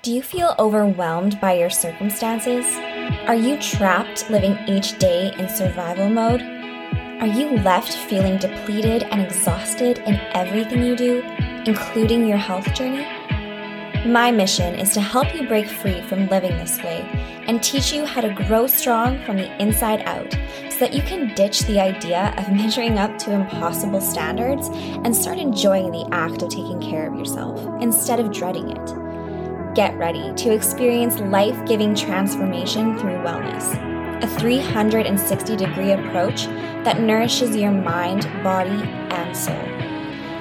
Do you feel overwhelmed by your circumstances? Are you trapped living each day in survival mode? Are you left feeling depleted and exhausted in everything you do, including your health journey? My mission is to help you break free from living this way and teach you how to grow strong from the inside out so that you can ditch the idea of measuring up to impossible standards and start enjoying the act of taking care of yourself instead of dreading it get ready to experience life giving transformation through wellness. A 360 degree approach that nourishes your mind, body, and soul.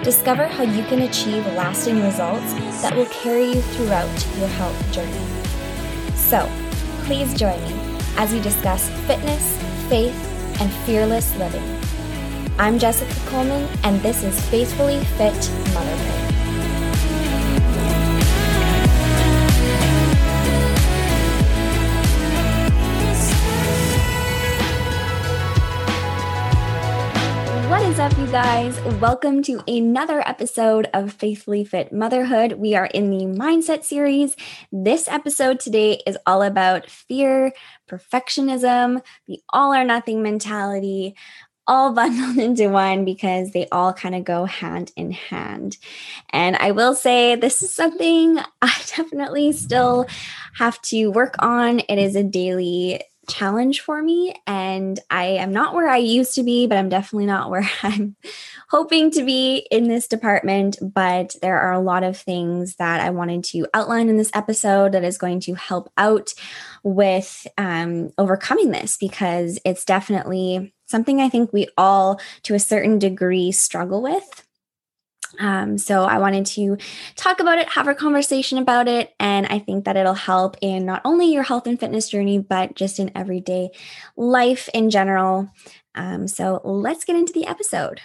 Discover how you can achieve lasting results that will carry you throughout your health journey. So, please join me as we discuss fitness, faith, and fearless living. I'm Jessica Coleman, and this is Faithfully Fit Motherhood. Is up, you guys? Welcome to another episode of Faithfully Fit Motherhood. We are in the Mindset series. This episode today is all about fear, perfectionism, the all or nothing mentality, all bundled into one because they all kind of go hand in hand. And I will say this is something I definitely still have to work on. It is a daily challenge for me. And I am not where I used to be, but I'm definitely not where I'm hoping to be in this department. But there are a lot of things that I wanted to outline in this episode that is going to help out with um, overcoming this because it's definitely something I think we all, to a certain degree, struggle with. Um, so I wanted to talk about it, have a conversation about it, and I think that it'll help in not only your health and fitness journey, but just in everyday life in general. Um, so let's get into the episode.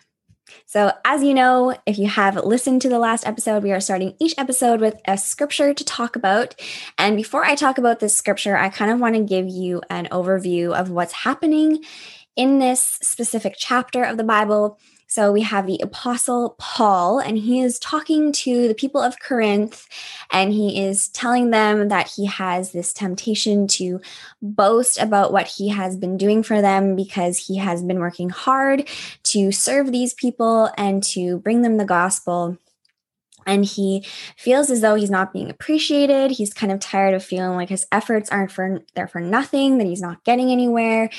So, as you know, if you have listened to the last episode, we are starting each episode with a scripture to talk about. And before I talk about this scripture, I kind of want to give you an overview of what's happening in this specific chapter of the Bible so we have the Apostle Paul, and he is talking to the people of Corinth, and he is telling them that he has this temptation to boast about what he has been doing for them because he has been working hard to serve these people and to bring them the gospel and he feels as though he's not being appreciated. He's kind of tired of feeling like his efforts aren't for there for nothing that he's not getting anywhere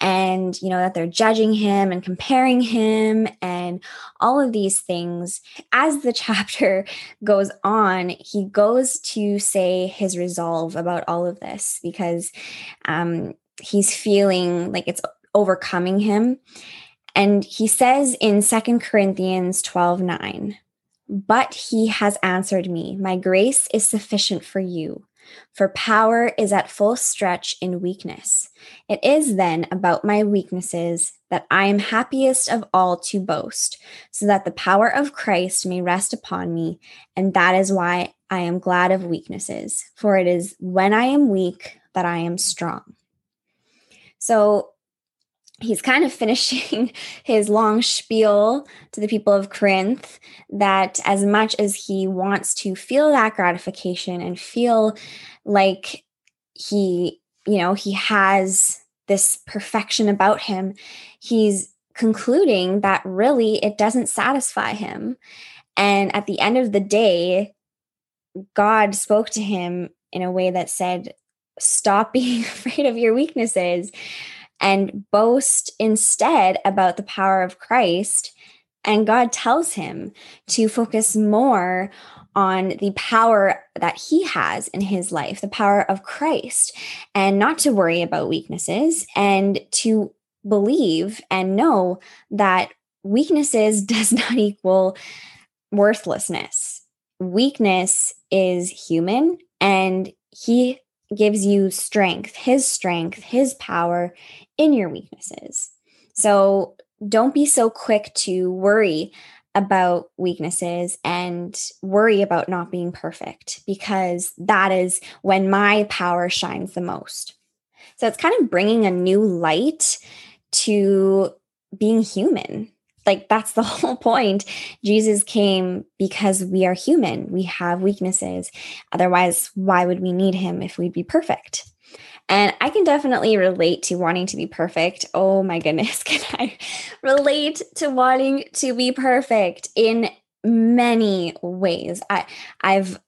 and you know that they're judging him and comparing him and all of these things. As the chapter goes on he goes to say his resolve about all of this because um, he's feeling like it's overcoming him. And he says in Second corinthians 12 9 but he has answered me, My grace is sufficient for you, for power is at full stretch in weakness. It is then about my weaknesses that I am happiest of all to boast, so that the power of Christ may rest upon me. And that is why I am glad of weaknesses, for it is when I am weak that I am strong. So he's kind of finishing his long spiel to the people of Corinth that as much as he wants to feel that gratification and feel like he, you know, he has this perfection about him, he's concluding that really it doesn't satisfy him. And at the end of the day, God spoke to him in a way that said, Stop being afraid of your weaknesses and boast instead about the power of Christ. And God tells him to focus more on the power that he has in his life, the power of Christ, and not to worry about weaknesses and to believe and know that weaknesses does not equal worthlessness. Weakness is human and he gives you strength, his strength, his power in your weaknesses. So don't be so quick to worry about weaknesses and worry about not being perfect because that is when my power shines the most. So it's kind of bringing a new light to being human like that's the whole point. Jesus came because we are human. We have weaknesses. Otherwise, why would we need him if we'd be perfect? And I can definitely relate to wanting to be perfect. Oh my goodness, can I relate to wanting to be perfect in many ways. I I've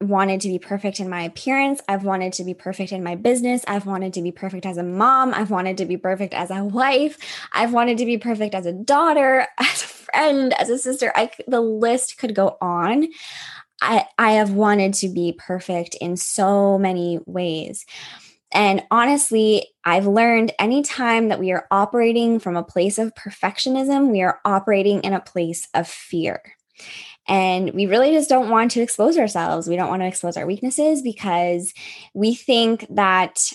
wanted to be perfect in my appearance. I've wanted to be perfect in my business. I've wanted to be perfect as a mom. I've wanted to be perfect as a wife. I've wanted to be perfect as a daughter, as a friend, as a sister. I the list could go on. I I have wanted to be perfect in so many ways. And honestly, I've learned anytime that we are operating from a place of perfectionism, we are operating in a place of fear. And we really just don't want to expose ourselves. We don't want to expose our weaknesses because we think that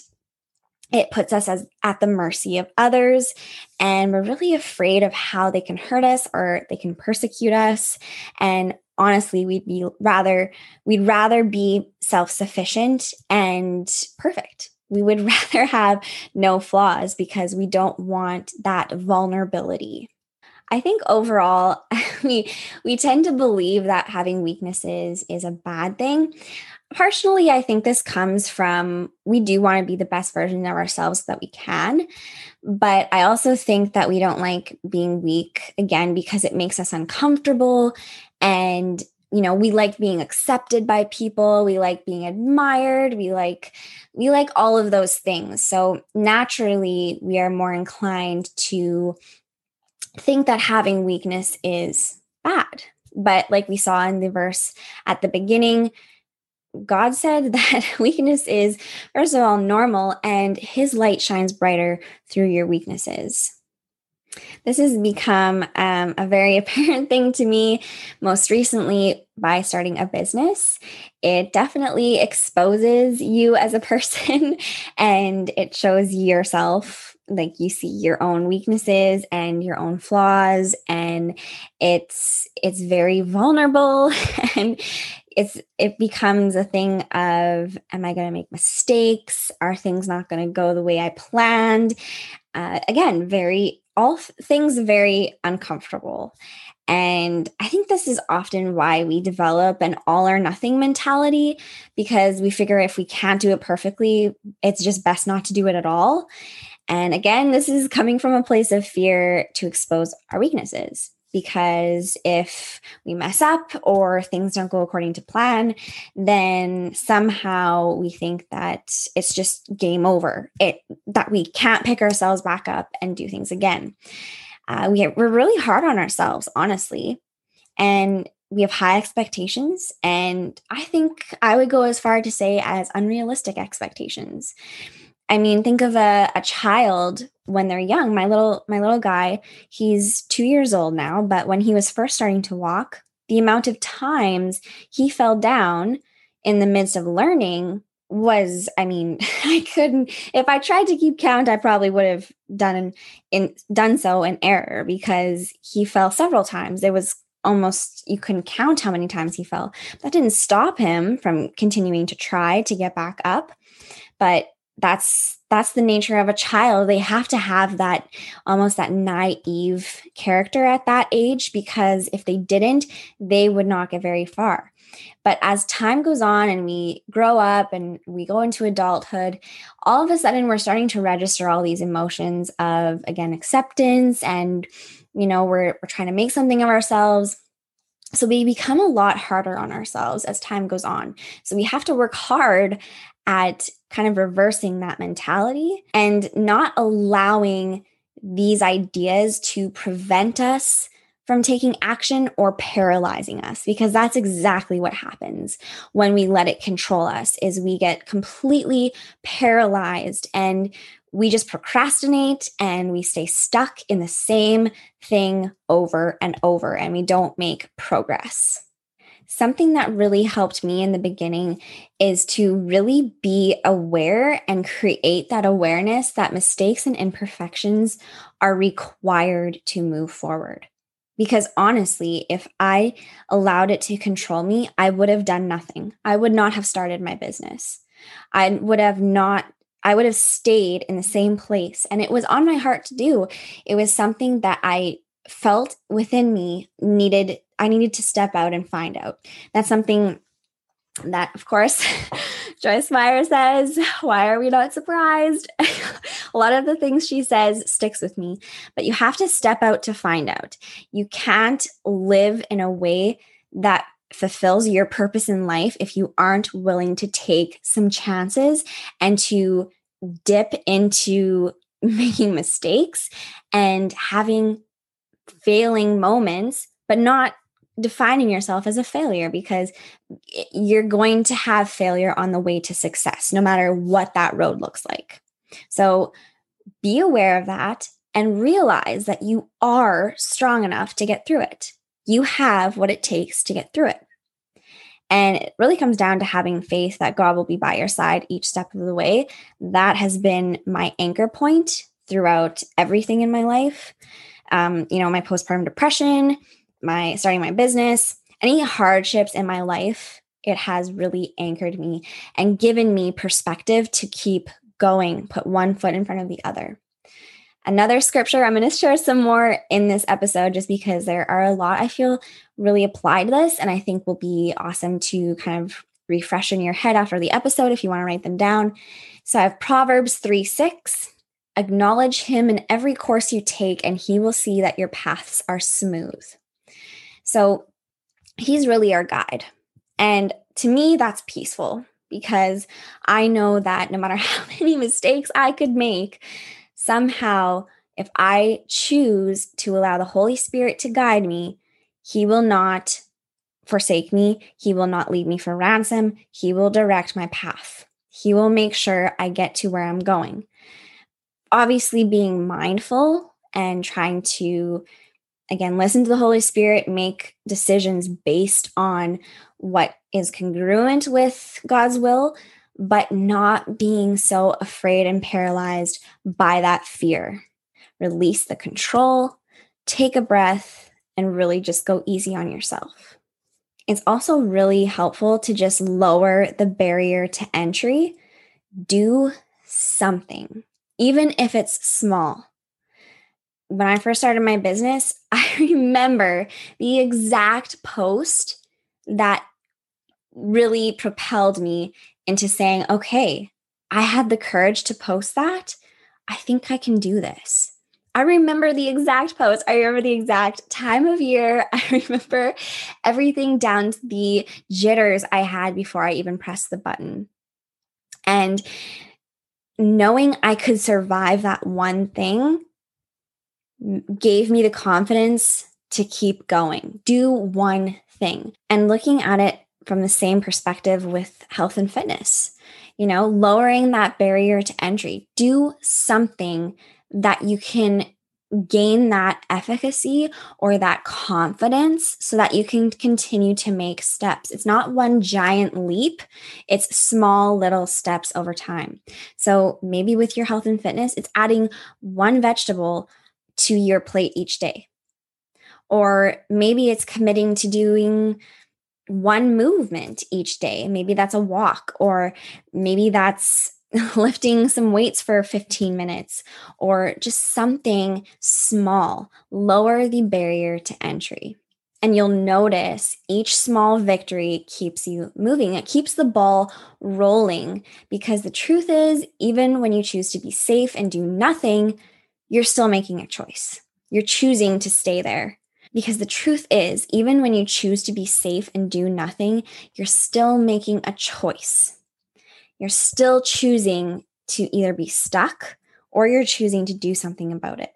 it puts us as at the mercy of others. And we're really afraid of how they can hurt us or they can persecute us. And honestly we'd be rather we'd rather be self-sufficient and perfect. We would rather have no flaws because we don't want that vulnerability I think overall we we tend to believe that having weaknesses is a bad thing. Partially, I think this comes from we do want to be the best version of ourselves that we can. But I also think that we don't like being weak again because it makes us uncomfortable and you know we like being accepted by people we like being admired we like we like all of those things so naturally we are more inclined to think that having weakness is bad. But like we saw in the verse at the beginning, God said that weakness is, first of all, normal, and his light shines brighter through your weaknesses. This has become um, a very apparent thing to me most recently by starting a business. It definitely exposes you as a person and it shows yourself like you see your own weaknesses and your own flaws and it's it's very vulnerable and it's it becomes a thing of am i going to make mistakes? Are things not going to go the way i planned? Uh, again very all things very uncomfortable. And I think this is often why we develop an all or nothing mentality because we figure if we can't do it perfectly, it's just best not to do it at all. And again, this is coming from a place of fear to expose our weaknesses. Because if we mess up or things don't go according to plan, then somehow we think that it's just game over. It that we can't pick ourselves back up and do things again. Uh, we, we're really hard on ourselves, honestly, and we have high expectations. And I think I would go as far to say as unrealistic expectations I mean, think of a, a child when they're young. My little my little guy, he's two years old now, but when he was first starting to walk, the amount of times he fell down in the midst of learning was i mean i couldn't if i tried to keep count i probably would have done in done so in error because he fell several times there was almost you couldn't count how many times he fell that didn't stop him from continuing to try to get back up but that's that's the nature of a child. They have to have that almost that naive character at that age because if they didn't they would not get very far. But as time goes on and we grow up and we go into adulthood all of a sudden we're starting to register all these emotions of again acceptance and you know we're we're trying to make something of ourselves. So we become a lot harder on ourselves as time goes on. So we have to work hard at kind of reversing that mentality and not allowing these ideas to prevent us from taking action or paralyzing us because that's exactly what happens when we let it control us is we get completely paralyzed and we just procrastinate and we stay stuck in the same thing over and over and we don't make progress something that really helped me in the beginning is to really be aware and create that awareness that mistakes and imperfections are required to move forward. Because honestly, if I allowed it to control me, I would have done nothing. I would not have started my business. I would have not I would have stayed in the same place. And it was on my heart to do. It was something that I felt within me needed I needed to step out and find out. That's something that of course Joyce Meyer says, why are we not surprised? a lot of the things she says sticks with me, but you have to step out to find out. You can't live in a way that fulfills your purpose in life if you aren't willing to take some chances and to dip into making mistakes and having failing moments, but not defining yourself as a failure because you're going to have failure on the way to success, no matter what that road looks like. So be aware of that and realize that you are strong enough to get through it. You have what it takes to get through it. And it really comes down to having faith that God will be by your side each step of the way. That has been my anchor point throughout everything in my life. Um, you know, my postpartum depression, my starting my business, any hardships in my life, it has really anchored me and given me perspective to keep going, put one foot in front of the other. Another scripture, I'm going to share some more in this episode just because there are a lot I feel really apply to this and I think will be awesome to kind of refresh in your head after the episode if you want to write them down. So I have Proverbs 3 6. Acknowledge him in every course you take, and he will see that your paths are smooth. So he's really our guide. And to me, that's peaceful because I know that no matter how many mistakes I could make, somehow, if I choose to allow the Holy Spirit to guide me, he will not forsake me. He will not leave me for ransom. He will direct my path. He will make sure I get to where I'm going. Obviously, being mindful and trying to again, listen to the Holy Spirit, make decisions based on what is congruent with God's will, but not being so afraid and paralyzed by that fear. Release the control, take a breath, and really just go easy on yourself. It's also really helpful to just lower the barrier to entry. Do something, even if it's small when I first started my business, I remember the exact post that really propelled me into saying, okay, I had the courage to post that. I think I can do this. I remember the exact post. I remember the exact time of year. I remember everything down to the jitters I had before I even pressed the button. And knowing I could survive that one thing gave me the confidence to keep going, do one thing. And looking at it from the same perspective with health and fitness, you know, lowering that barrier to entry, do something that you can gain that efficacy or that confidence so that you can continue to make steps. It's not one giant leap, it's small little steps over time. So maybe with your health and fitness, it's adding one vegetable to your plate each day. Or maybe it's committing to doing one movement each day. Maybe that's a walk, or maybe that's lifting some weights for 15 minutes, or just something small. Lower the barrier to entry. And you'll notice each small victory keeps you moving. It keeps the ball rolling because the truth is, even when you choose to be safe and do nothing, you're still making a choice. You're choosing to stay there. Because the truth is, even when you choose to be safe and do nothing, you're still making a choice. You're still choosing to either be stuck or you're choosing to do something about it.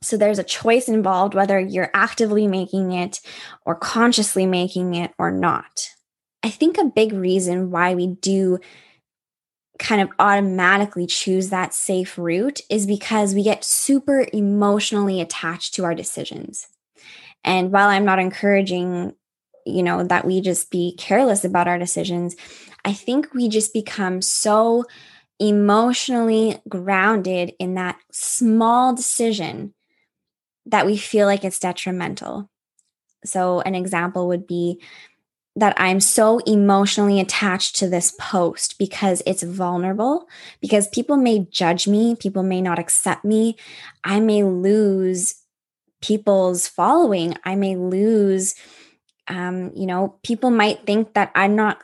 So there's a choice involved, whether you're actively making it or consciously making it or not. I think a big reason why we do kind of automatically choose that safe route is because we get super emotionally attached to our decisions. And while I'm not encouraging, you know, that we just be careless about our decisions, I think we just become so emotionally grounded in that small decision that we feel like it's detrimental. So, an example would be that I'm so emotionally attached to this post because it's vulnerable, because people may judge me, people may not accept me. I may lose people's following. I may lose, um, you know, people might think that I'm not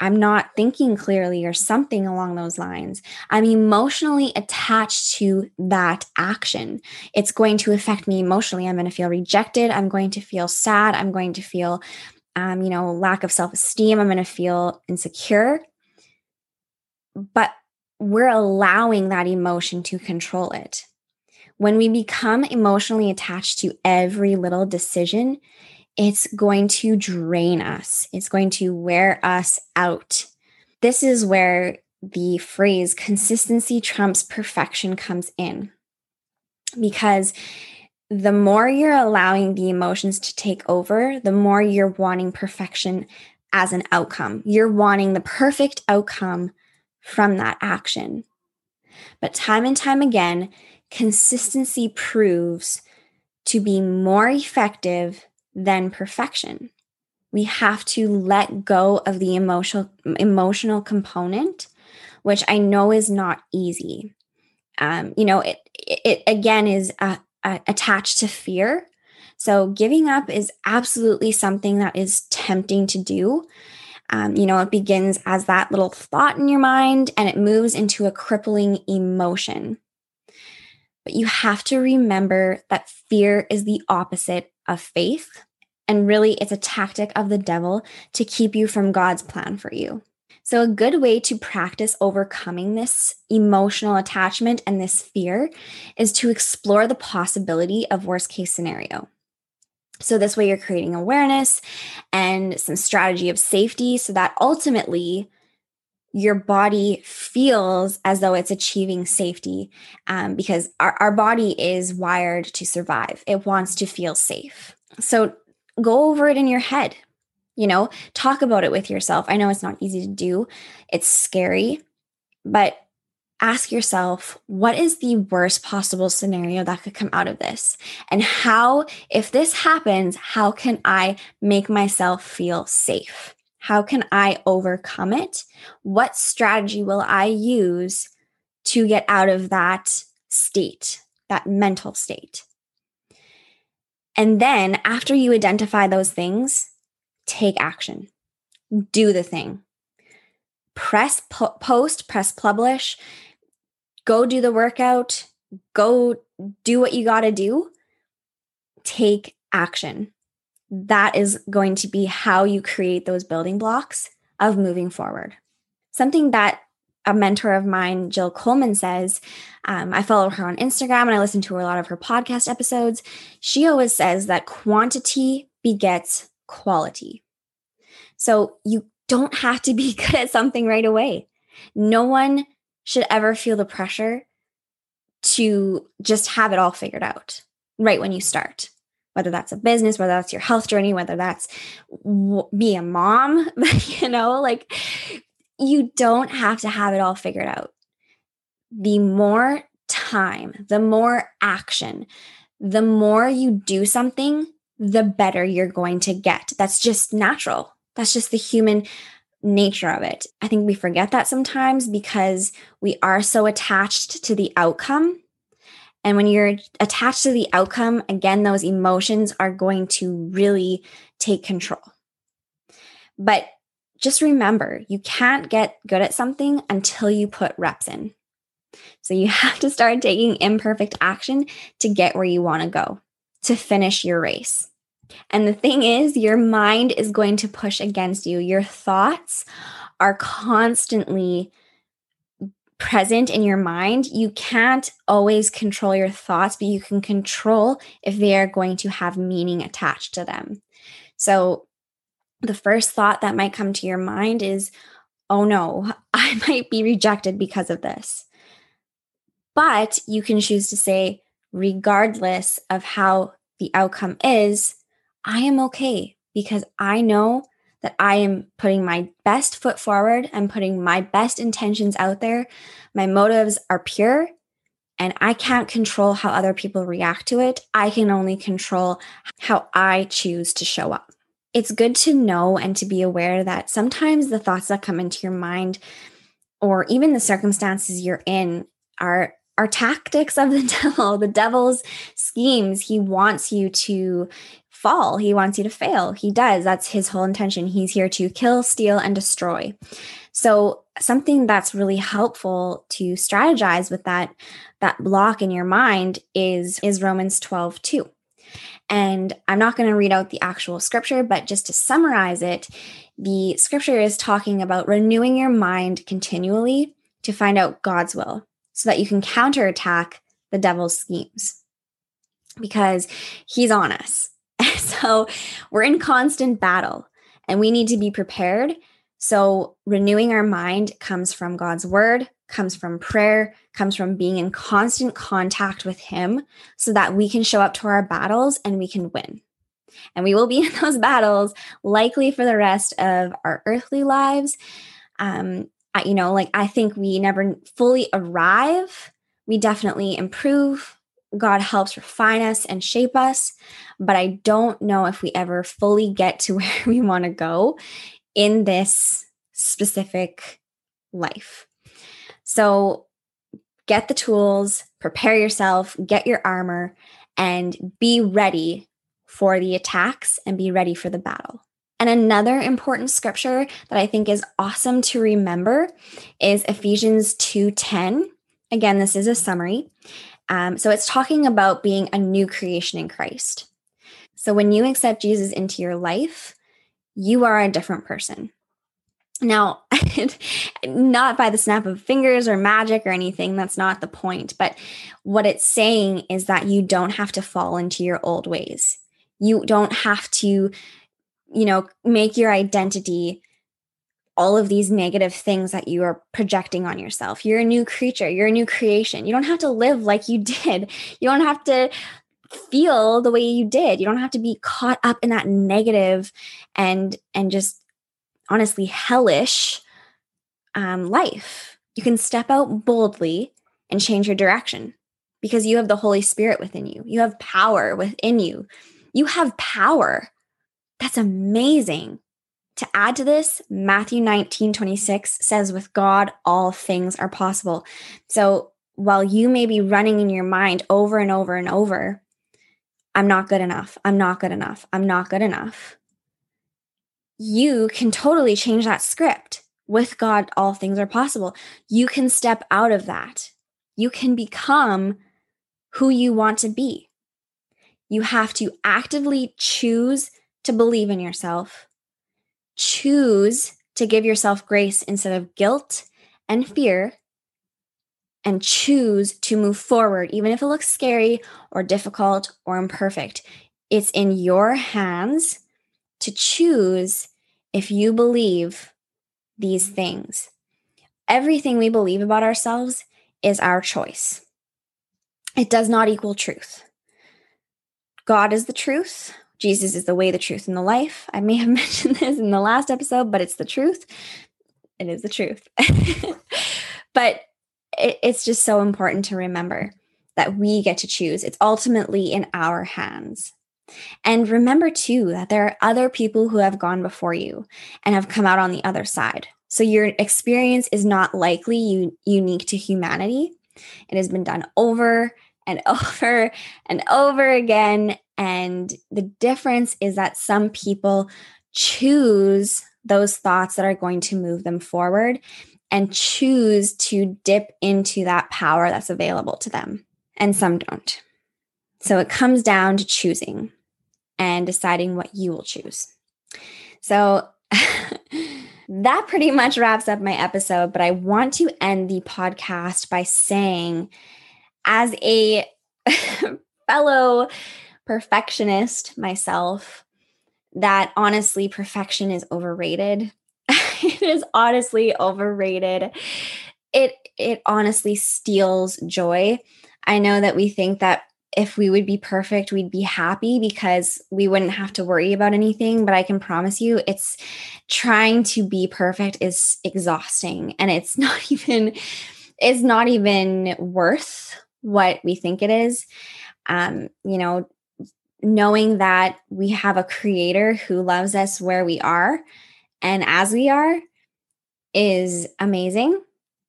I'm not thinking clearly or something along those lines. I'm emotionally attached to that action. It's going to affect me emotionally. I'm going to feel rejected. I'm going to feel sad. I'm going to feel, um, you know, lack of self esteem. I'm going to feel insecure. But we're allowing that emotion to control it. When we become emotionally attached to every little decision, it's going to drain us, it's going to wear us out. This is where the phrase consistency trumps perfection comes in. Because the more you're allowing the emotions to take over, the more you're wanting perfection as an outcome. You're wanting the perfect outcome from that action. But time and time again, consistency proves to be more effective than perfection. We have to let go of the emotional emotional component, which I know is not easy. Um, you know, it it again is uh, uh, attached to fear. So giving up is absolutely something that is tempting to do. Um, you know, it begins as that little thought in your mind and it moves into a crippling emotion. But you have to remember that fear is the opposite of faith. And really, it's a tactic of the devil to keep you from God's plan for you. So, a good way to practice overcoming this emotional attachment and this fear is to explore the possibility of worst case scenario. So, this way, you're creating awareness and some strategy of safety so that ultimately your body feels as though it's achieving safety um, because our, our body is wired to survive. It wants to feel safe. So, go over it in your head. You know, talk about it with yourself. I know it's not easy to do, it's scary, but ask yourself what is the worst possible scenario that could come out of this? And how, if this happens, how can I make myself feel safe? How can I overcome it? What strategy will I use to get out of that state, that mental state? And then after you identify those things, take action. Do the thing. Press po- post, press publish, go do the workout, go do what you got to do. Take action. That is going to be how you create those building blocks of moving forward. Something that a mentor of mine, Jill Coleman, says, um, I follow her on Instagram and I listen to a lot of her podcast episodes. She always says that quantity begets quality. So you don't have to be good at something right away. No one should ever feel the pressure to just have it all figured out right when you start whether that's a business whether that's your health journey whether that's w- be a mom you know like you don't have to have it all figured out. The more time, the more action, the more you do something, the better you're going to get. That's just natural. That's just the human nature of it. I think we forget that sometimes because we are so attached to the outcome. And when you're attached to the outcome, again, those emotions are going to really take control. But just remember you can't get good at something until you put reps in. So you have to start taking imperfect action to get where you want to go, to finish your race. And the thing is, your mind is going to push against you. Your thoughts are constantly present in your mind. You can't always control your thoughts, but you can control if they are going to have meaning attached to them. So the first thought that might come to your mind is, oh no, I might be rejected because of this. But you can choose to say, regardless of how the outcome is, I am okay because I know that I am putting my best foot forward. I'm putting my best intentions out there. My motives are pure, and I can't control how other people react to it. I can only control how I choose to show up it's good to know and to be aware that sometimes the thoughts that come into your mind or even the circumstances you're in are are tactics of the devil, the devil's schemes. He wants you to fall, he wants you to fail. He does. That's his whole intention. He's here to kill, steal, and destroy. So, something that's really helpful to strategize with that that block in your mind is is Romans 12, 2. And I'm not going to read out the actual scripture, but just to summarize it, the scripture is talking about renewing your mind continually to find out God's will so that you can counterattack the devil's schemes because he's on us. so we're in constant battle and we need to be prepared. So renewing our mind comes from God's word, comes from prayer, comes from being in constant contact with Him so that we can show up to our battles and we can win. And we will be in those battles likely for the rest of our earthly lives. Um, I, you know, like I think we never fully arrive. We definitely improve. God helps refine us and shape us. But I don't know if we ever fully get to where we want to go in this specific life. So get the tools, prepare yourself, get your armor, and be ready for the attacks and be ready for the battle. And another important scripture that I think is awesome to remember is Ephesians 2:10. Again, this is a summary. Um, so it's talking about being a new creation in Christ. So when you accept Jesus into your life, you are a different person. Now, not by the snap of fingers or magic or anything, that's not the point. But what it's saying is that you don't have to fall into your old ways. You don't have to you know, make your identity all of these negative things that you are projecting on yourself. You're a new creature, you're a new creation. You don't have to live like you did. You don't have to feel the way you did. You don't have to be caught up in that negative and and just honestly hellish um, life. You can step out boldly and change your direction because you have the Holy Spirit within you. You have power within you. You have power. That's amazing. To add to this, Matthew 19, 26 says, with God, all things are possible. So while you may be running in your mind over and over and over, I'm not good enough. I'm not good enough. I'm not good enough. You can totally change that script. With God, all things are possible. You can step out of that. You can become who you want to be. You have to actively choose to believe in yourself. Choose to give yourself grace instead of guilt and fear. And choose to move forward, even if it looks scary or difficult or imperfect. It's in your hands to choose if you believe these mm-hmm. things. Everything we believe about ourselves is our choice. It does not equal truth. God is the truth. Jesus is the way, the truth, and the life. I may have mentioned this in the last episode, but it's the truth. It is the truth. but it, it's just so important to remember that we get to choose. It's ultimately in our hands. And remember too that there are other people who have gone before you and have come out on the other side. So your experience is not likely unique to humanity. It has been done over and over and over again. And the difference is that some people choose those thoughts that are going to move them forward and choose to dip into that power that's available to them. And some don't. So it comes down to choosing and deciding what you will choose. So that pretty much wraps up my episode. But I want to end the podcast by saying, as a fellow perfectionist myself, that honestly, perfection is overrated. it is honestly overrated. It it honestly steals joy. I know that we think that if we would be perfect, we'd be happy because we wouldn't have to worry about anything. But I can promise you, it's trying to be perfect is exhausting and it's not even, it's not even worth what we think it is. Um, you know, knowing that we have a creator who loves us where we are and as we are is amazing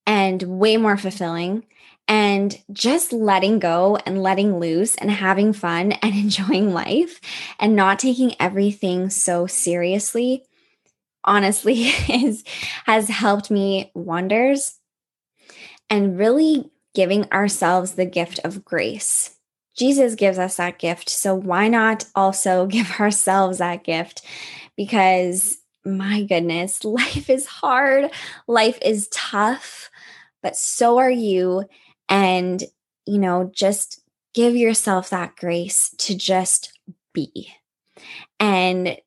and way more fulfilling and just letting go and letting loose and having fun and enjoying life and not taking everything so seriously honestly is has helped me wonders and really giving ourselves the gift of grace. Jesus gives us that gift, so why not also give ourselves that gift because my goodness, life is hard, life is tough, but so are you and, you know, just give yourself that grace to just be. And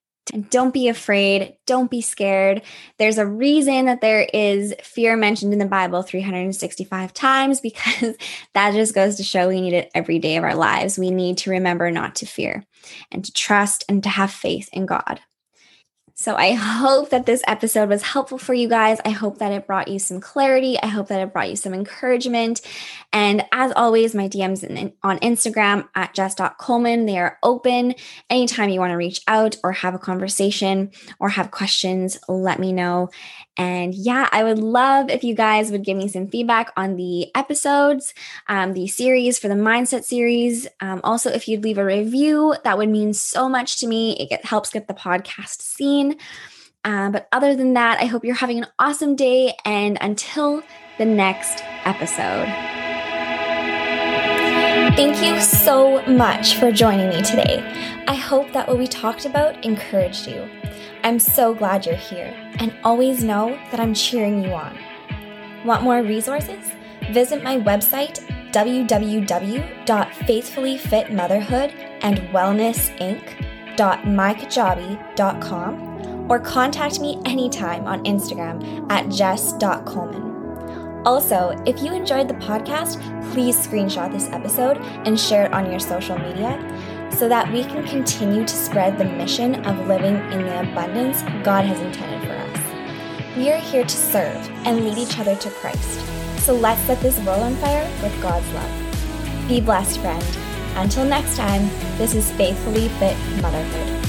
don't be afraid. Don't be scared. There's a reason that there is fear mentioned in the Bible 365 times because that just goes to show we need it every day of our lives. We need to remember not to fear and to trust and to have faith in God. So I hope that this episode was helpful for you guys. I hope that it brought you some clarity. I hope that it brought you some encouragement. And as always, my DMs on Instagram at jess.coleman, they are open. Anytime you want to reach out or have a conversation or have questions, let me know. And yeah, I would love if you guys would give me some feedback on the episodes, um, the series for the mindset series. Um, also, if you'd leave a review, that would mean so much to me. It helps get the podcast seen. Uh, but other than that, I hope you're having an awesome day. And until the next episode. Thank you so much for joining me today. I hope that what we talked about encouraged you. I'm so glad you're here, and always know that I'm cheering you on. Want more resources? Visit my website www.faithfullyfitmotherhood.mykajabi.com or contact me anytime on Instagram at jess.coleman. Also, if you enjoyed the podcast, please screenshot this episode and share it on your social media so that we can continue to spread the mission of living in the abundance God has intended for us. We are here to serve and lead each other to Christ. So let's set this world on fire with God's love. Be blessed, friend. Until next time, this is Faithfully Fit Motherhood.